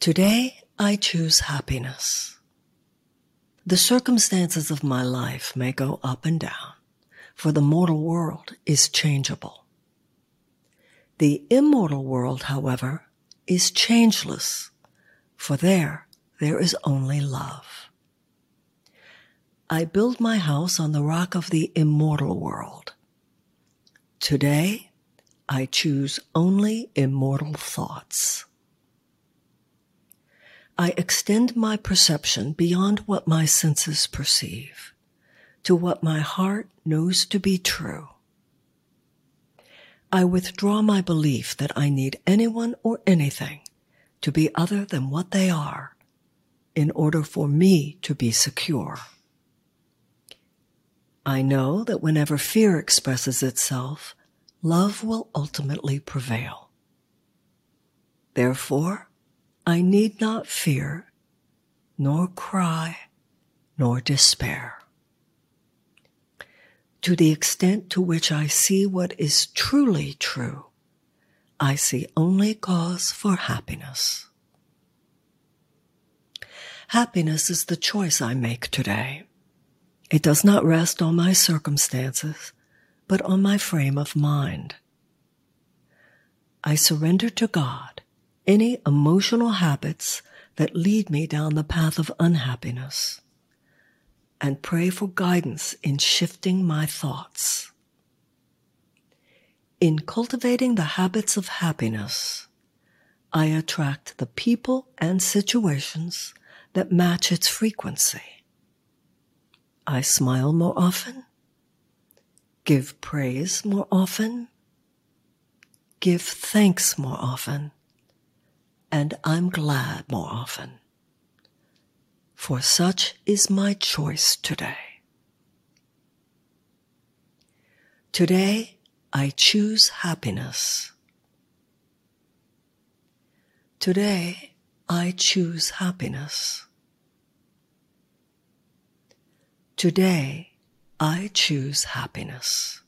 Today I choose happiness. The circumstances of my life may go up and down, for the mortal world is changeable. The immortal world, however, is changeless, for there, there is only love. I build my house on the rock of the immortal world. Today, I choose only immortal thoughts. I extend my perception beyond what my senses perceive to what my heart knows to be true. I withdraw my belief that I need anyone or anything to be other than what they are in order for me to be secure. I know that whenever fear expresses itself, love will ultimately prevail. Therefore, I need not fear, nor cry, nor despair. To the extent to which I see what is truly true, I see only cause for happiness. Happiness is the choice I make today. It does not rest on my circumstances, but on my frame of mind. I surrender to God any emotional habits that lead me down the path of unhappiness and pray for guidance in shifting my thoughts. In cultivating the habits of happiness, I attract the people and situations that match its frequency. I smile more often, give praise more often, give thanks more often, and I'm glad more often. For such is my choice today. Today, I choose happiness. Today, I choose happiness. Today, I choose happiness.